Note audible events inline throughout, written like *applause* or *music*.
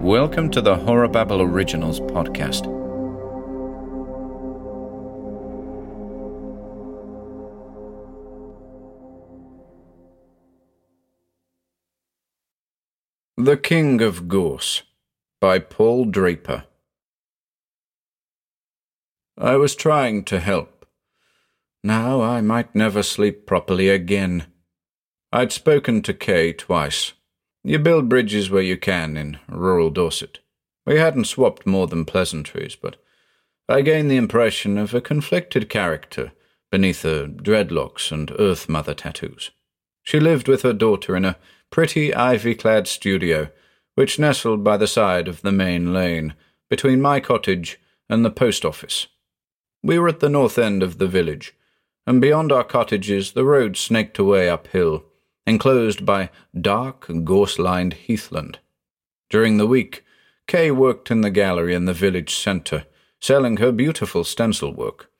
Welcome to the Horror Originals podcast. The King of Gorse by Paul Draper. I was trying to help. Now I might never sleep properly again. I'd spoken to Kay twice. You build bridges where you can in rural Dorset. We hadn't swapped more than pleasantries, but I gained the impression of a conflicted character beneath her dreadlocks and Earth Mother tattoos. She lived with her daughter in a pretty ivy clad studio, which nestled by the side of the main lane, between my cottage and the post office. We were at the north end of the village, and beyond our cottages the road snaked away uphill enclosed by dark, gorse lined heathland. During the week, Kay worked in the gallery in the village centre, selling her beautiful stencil work.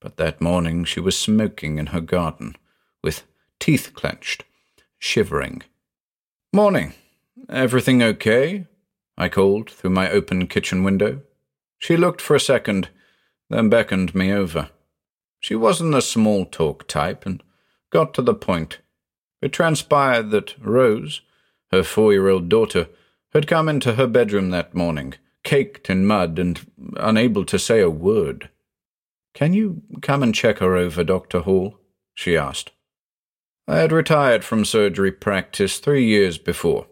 But that morning she was smoking in her garden, with teeth clenched, shivering. Morning. Everything okay? I called through my open kitchen window. She looked for a second, then beckoned me over. She wasn't the small talk type and got to the point. It transpired that Rose, her four year old daughter, had come into her bedroom that morning, caked in mud and unable to say a word. Can you come and check her over, Dr. Hall? she asked. I had retired from surgery practice three years before,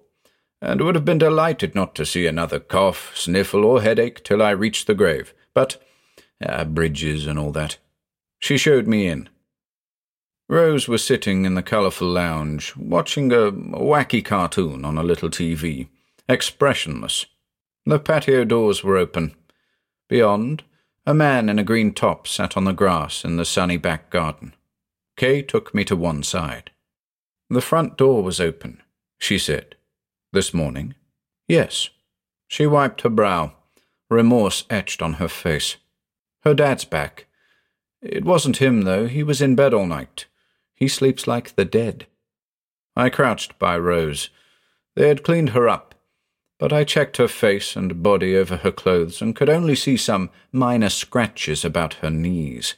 and would have been delighted not to see another cough, sniffle, or headache till I reached the grave. But, ah, bridges and all that. She showed me in. Rose was sitting in the colourful lounge, watching a wacky cartoon on a little TV, expressionless. The patio doors were open. Beyond, a man in a green top sat on the grass in the sunny back garden. Kay took me to one side. The front door was open, she said. This morning? Yes. She wiped her brow, remorse etched on her face. Her dad's back. It wasn't him, though. He was in bed all night. He sleeps like the dead. I crouched by Rose. They had cleaned her up, but I checked her face and body over her clothes and could only see some minor scratches about her knees.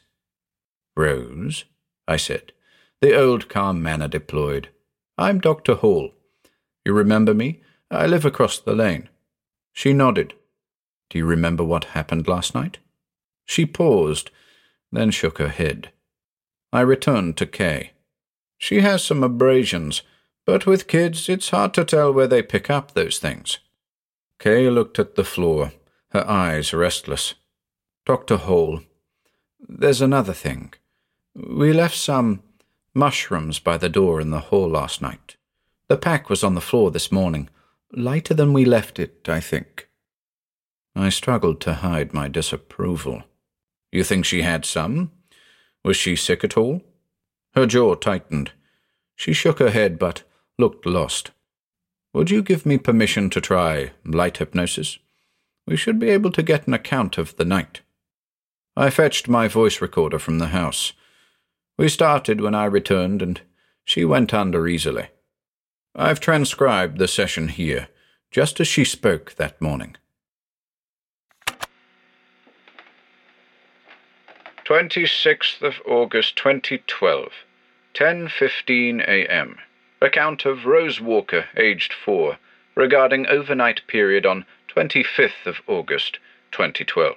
Rose, I said, the old calm manner deployed. I'm Dr. Hall. You remember me? I live across the lane. She nodded. Do you remember what happened last night? She paused, then shook her head. I returned to Kay. She has some abrasions, but with kids it's hard to tell where they pick up those things. Kay looked at the floor, her eyes restless. Dr. Hall, there's another thing. We left some mushrooms by the door in the hall last night. The pack was on the floor this morning, lighter than we left it, I think. I struggled to hide my disapproval. You think she had some? Was she sick at all? Her jaw tightened. She shook her head but looked lost. Would you give me permission to try light hypnosis? We should be able to get an account of the night. I fetched my voice recorder from the house. We started when I returned, and she went under easily. I've transcribed the session here, just as she spoke that morning. 26th of August 2012, 10:15 a.m. Account of Rose Walker, aged 4, regarding overnight period on 25th of August 2012.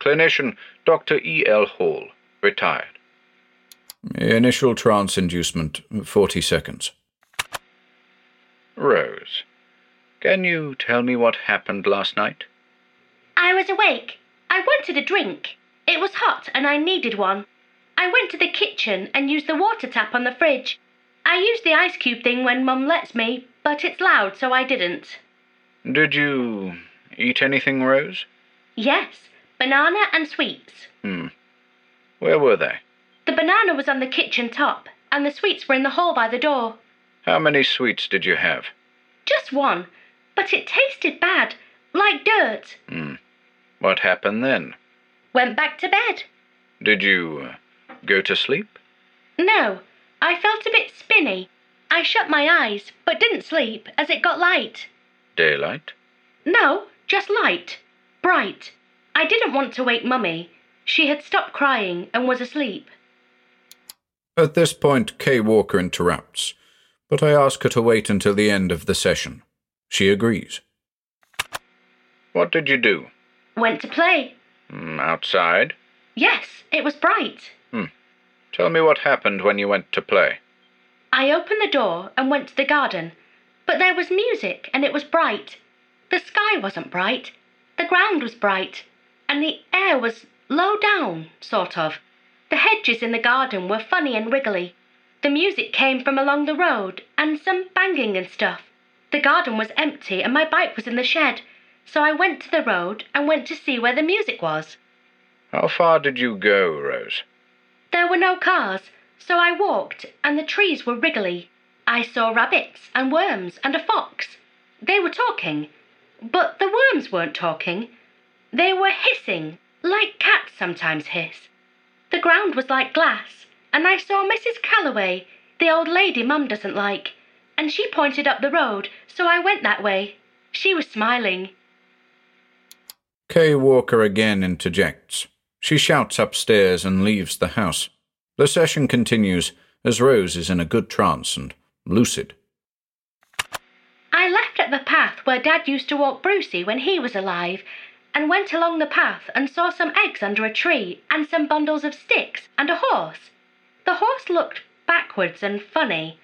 Clinician Dr. E. L. Hall, retired. Initial trance inducement 40 seconds. Rose, can you tell me what happened last night? I was awake. I wanted a drink. It was hot and I needed one. I went to the kitchen and used the water tap on the fridge. I use the ice cube thing when Mum lets me, but it's loud, so I didn't. Did you eat anything, Rose? Yes, banana and sweets. Hmm. Where were they? The banana was on the kitchen top, and the sweets were in the hall by the door. How many sweets did you have? Just one, but it tasted bad, like dirt. Hmm. What happened then? Went back to bed. Did you go to sleep? No, I felt a bit spinny. I shut my eyes, but didn't sleep as it got light. Daylight? No, just light. Bright. I didn't want to wake Mummy. She had stopped crying and was asleep. At this point, Kay Walker interrupts, but I ask her to wait until the end of the session. She agrees. What did you do? Went to play. Mm, outside? Yes, it was bright. Tell me what happened when you went to play. I opened the door and went to the garden, but there was music and it was bright. The sky wasn't bright, the ground was bright, and the air was low down, sort of. The hedges in the garden were funny and wriggly. The music came from along the road, and some banging and stuff. The garden was empty, and my bike was in the shed, so I went to the road and went to see where the music was. How far did you go, Rose? There were no cars, so I walked, and the trees were wriggly. I saw rabbits and worms and a fox. They were talking, but the worms weren't talking. They were hissing, like cats sometimes hiss. The ground was like glass, and I saw Mrs. Calloway, the old lady Mum doesn't like, and she pointed up the road, so I went that way. She was smiling. Kay Walker again interjects. She shouts upstairs and leaves the house. The session continues as Rose is in a good trance and lucid. I left at the path where Dad used to walk Brucey when he was alive, and went along the path and saw some eggs under a tree and some bundles of sticks and a horse. The horse looked backwards and funny.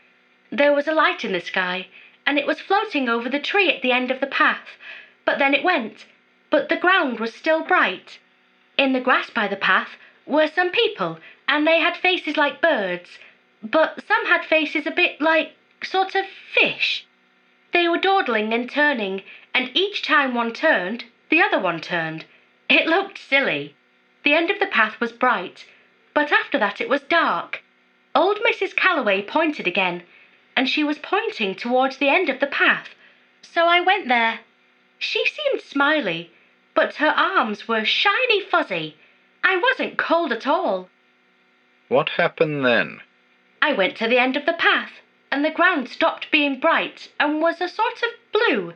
There was a light in the sky, and it was floating over the tree at the end of the path, but then it went, but the ground was still bright. In the grass by the path were some people, and they had faces like birds, but some had faces a bit like sort of fish. They were dawdling and turning, and each time one turned, the other one turned. It looked silly. The end of the path was bright, but after that it was dark. Old Mrs. Calloway pointed again, and she was pointing towards the end of the path, so I went there. She seemed smiley, but her arms were shiny fuzzy. I wasn't cold at all. What happened then? I went to the end of the path, and the ground stopped being bright and was a sort of blue,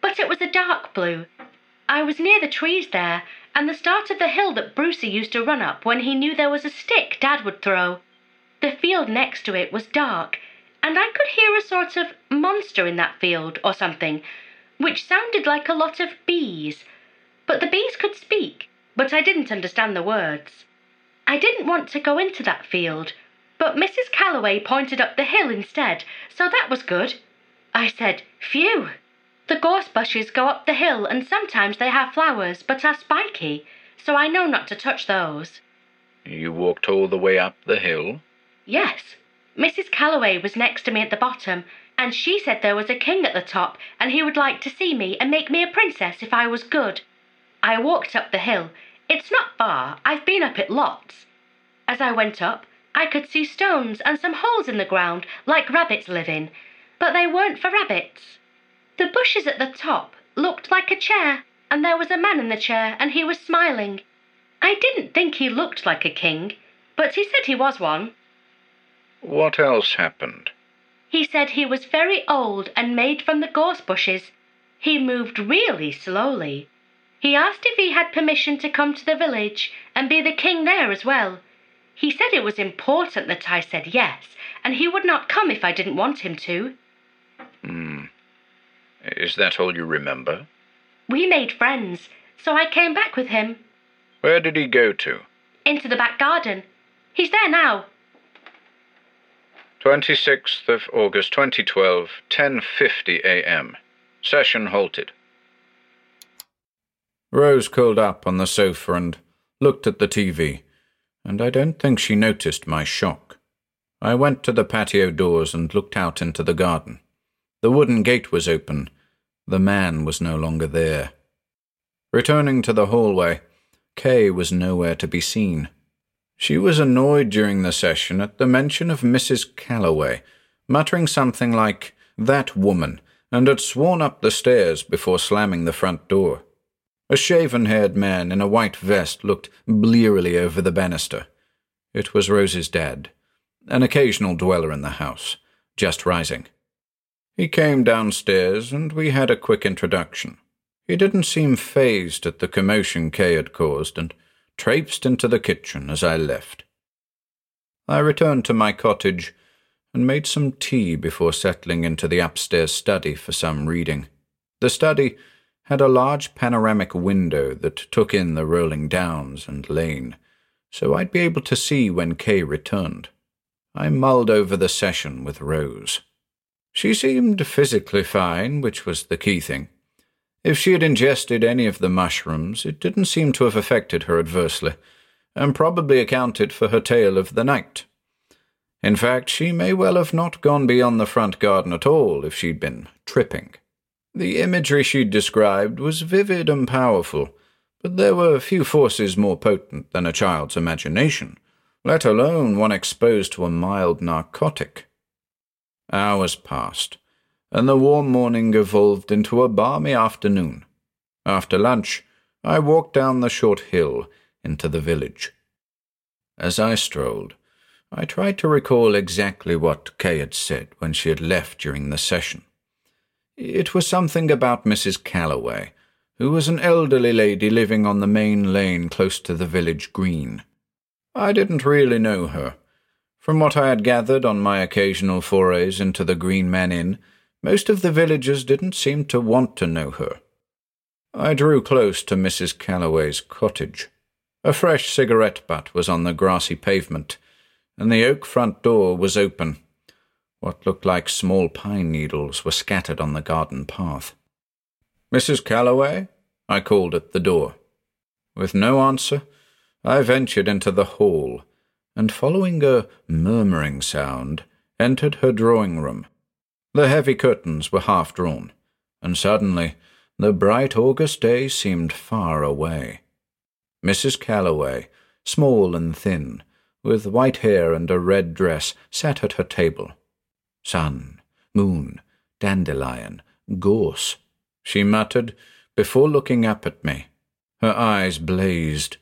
but it was a dark blue. I was near the trees there, and the start of the hill that Brucey used to run up when he knew there was a stick Dad would throw. The field next to it was dark, and I could hear a sort of monster in that field or something, which sounded like a lot of bees. But the bees could speak, but I didn't understand the words. I didn't want to go into that field, but Mrs. Calloway pointed up the hill instead, so that was good. I said, Phew! The gorse bushes go up the hill, and sometimes they have flowers, but are spiky, so I know not to touch those. You walked all the way up the hill? Yes. Mrs. Calloway was next to me at the bottom, and she said there was a king at the top, and he would like to see me and make me a princess if I was good. I walked up the hill. It's not far, I've been up it lots. As I went up, I could see stones and some holes in the ground like rabbits live in, but they weren't for rabbits. The bushes at the top looked like a chair, and there was a man in the chair, and he was smiling. I didn't think he looked like a king, but he said he was one. What else happened? He said he was very old and made from the gorse bushes. He moved really slowly. He asked if he had permission to come to the village and be the king there as well. He said it was important that I said yes, and he would not come if I didn't want him to. Hmm. Is that all you remember? We made friends, so I came back with him. Where did he go to? Into the back garden. He's there now. 26th of August 2012, 10:50 a.m. Session halted. Rose curled up on the sofa and looked at the TV, and I don't think she noticed my shock. I went to the patio doors and looked out into the garden. The wooden gate was open. The man was no longer there. Returning to the hallway, Kay was nowhere to be seen. She was annoyed during the session at the mention of Mrs. Calloway, muttering something like, that woman, and had sworn up the stairs before slamming the front door. A shaven haired man in a white vest looked blearily over the banister. It was Rose's dad, an occasional dweller in the house, just rising. He came downstairs, and we had a quick introduction. He didn't seem fazed at the commotion Kay had caused and traipsed into the kitchen as I left. I returned to my cottage and made some tea before settling into the upstairs study for some reading. The study had a large panoramic window that took in the rolling downs and lane, so I'd be able to see when Kay returned. I mulled over the session with Rose. She seemed physically fine, which was the key thing. If she had ingested any of the mushrooms, it didn't seem to have affected her adversely, and probably accounted for her tale of the night. In fact, she may well have not gone beyond the front garden at all if she'd been tripping. The imagery she'd described was vivid and powerful, but there were few forces more potent than a child's imagination, let alone one exposed to a mild narcotic. Hours passed, and the warm morning evolved into a balmy afternoon. After lunch, I walked down the short hill into the village. As I strolled, I tried to recall exactly what Kay had said when she had left during the session. It was something about Mrs. Calloway, who was an elderly lady living on the main lane close to the village green. I didn't really know her. From what I had gathered on my occasional forays into the Green Man Inn, most of the villagers didn't seem to want to know her. I drew close to Mrs. Calloway's cottage. A fresh cigarette butt was on the grassy pavement, and the oak front door was open. What looked like small pine needles were scattered on the garden path. Mrs. Calloway? I called at the door. With no answer, I ventured into the hall, and following a murmuring sound, entered her drawing room. The heavy curtains were half drawn, and suddenly the bright August day seemed far away. Mrs. Calloway, small and thin, with white hair and a red dress, sat at her table sun, moon, dandelion, gorse, she muttered before looking up at me. Her eyes blazed.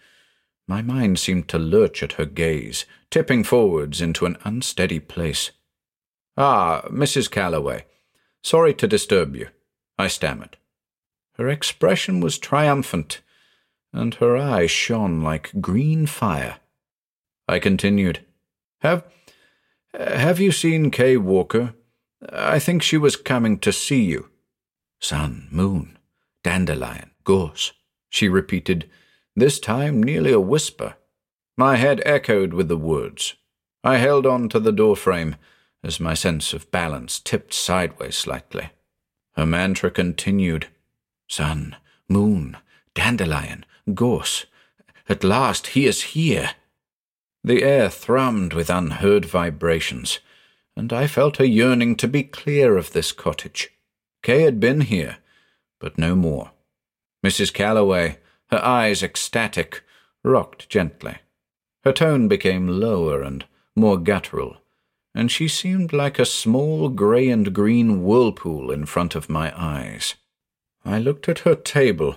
My mind seemed to lurch at her gaze, tipping forwards into an unsteady place. Ah, Mrs. Calloway, sorry to disturb you, I stammered. Her expression was triumphant, and her eyes shone like green fire. I continued, Have have you seen Kay Walker? I think she was coming to see you. Sun, moon, dandelion, gorse, she repeated, this time nearly a whisper. My head echoed with the words. I held on to the doorframe as my sense of balance tipped sideways slightly. Her mantra continued Sun, moon, dandelion, gorse. At last he is here. The air thrummed with unheard vibrations, and I felt a yearning to be clear of this cottage. Kay had been here, but no more. Mrs. Calloway, her eyes ecstatic, rocked gently. Her tone became lower and more guttural, and she seemed like a small grey and green whirlpool in front of my eyes. I looked at her table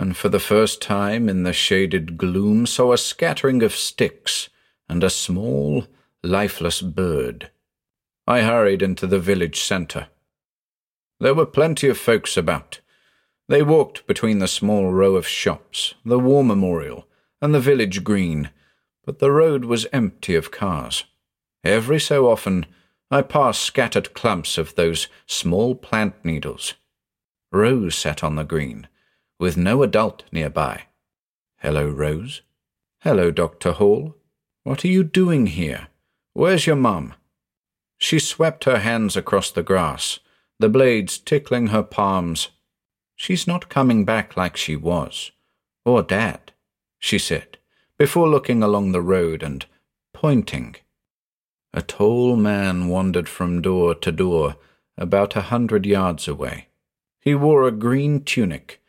and for the first time in the shaded gloom saw a scattering of sticks and a small, lifeless bird. I hurried into the village centre. There were plenty of folks about. They walked between the small row of shops, the war memorial, and the village green, but the road was empty of cars. Every so often I passed scattered clumps of those small plant needles. Rose sat on the green, with no adult nearby. Hello, Rose. Hello, Dr. Hall. What are you doing here? Where's your mum? She swept her hands across the grass, the blades tickling her palms. She's not coming back like she was. Or Dad, she said, before looking along the road and pointing. A tall man wandered from door to door about a hundred yards away. He wore a green tunic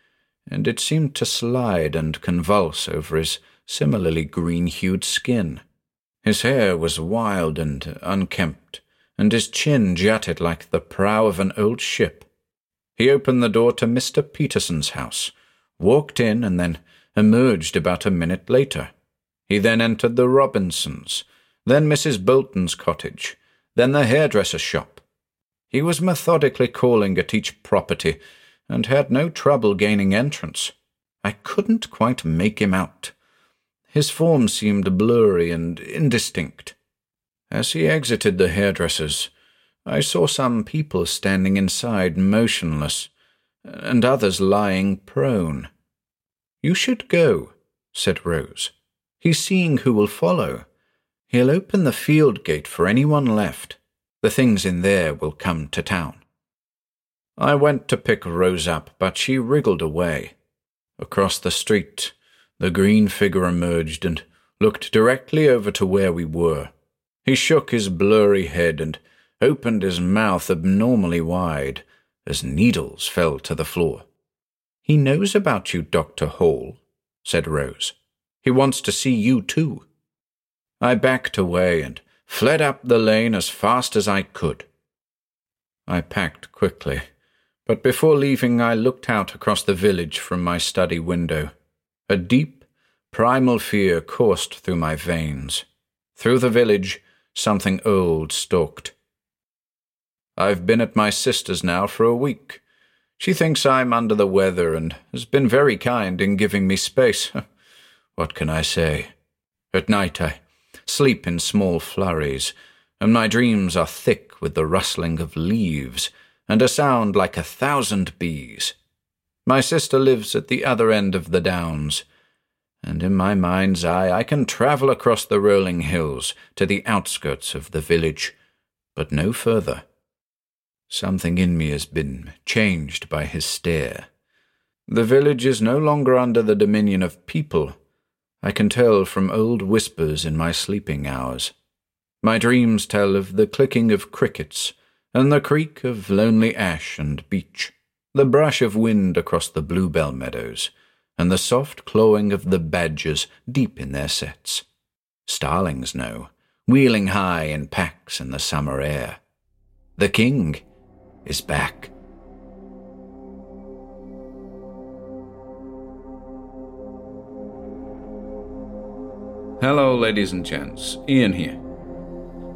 and it seemed to slide and convulse over his similarly green hued skin. His hair was wild and unkempt, and his chin jutted like the prow of an old ship. He opened the door to Mr. Peterson's house, walked in, and then emerged about a minute later. He then entered the Robinsons, then Mrs. Bolton's cottage, then the hairdresser's shop. He was methodically calling at each property and had no trouble gaining entrance. I couldn't quite make him out. His form seemed blurry and indistinct. As he exited the hairdresser's, I saw some people standing inside motionless, and others lying prone. You should go, said Rose. He's seeing who will follow. He'll open the field gate for anyone left. The things in there will come to town. I went to pick Rose up, but she wriggled away. Across the street, the green figure emerged and looked directly over to where we were. He shook his blurry head and opened his mouth abnormally wide as needles fell to the floor. He knows about you, Dr. Hall, said Rose. He wants to see you too. I backed away and fled up the lane as fast as I could. I packed quickly, but before leaving I looked out across the village from my study window. A deep, primal fear coursed through my veins. Through the village, something old stalked. I've been at my sister's now for a week. She thinks I'm under the weather and has been very kind in giving me space. *laughs* what can I say? At night I sleep in small flurries, and my dreams are thick with the rustling of leaves and a sound like a thousand bees. My sister lives at the other end of the downs, and in my mind's eye I can travel across the rolling hills to the outskirts of the village, but no further. Something in me has been changed by his stare. The village is no longer under the dominion of people. I can tell from old whispers in my sleeping hours. My dreams tell of the clicking of crickets and the creak of lonely ash and beech, the brush of wind across the bluebell meadows, and the soft clawing of the badgers deep in their setts. Starlings know, wheeling high in packs in the summer air. The king is back. Hello, ladies and gents. Ian here.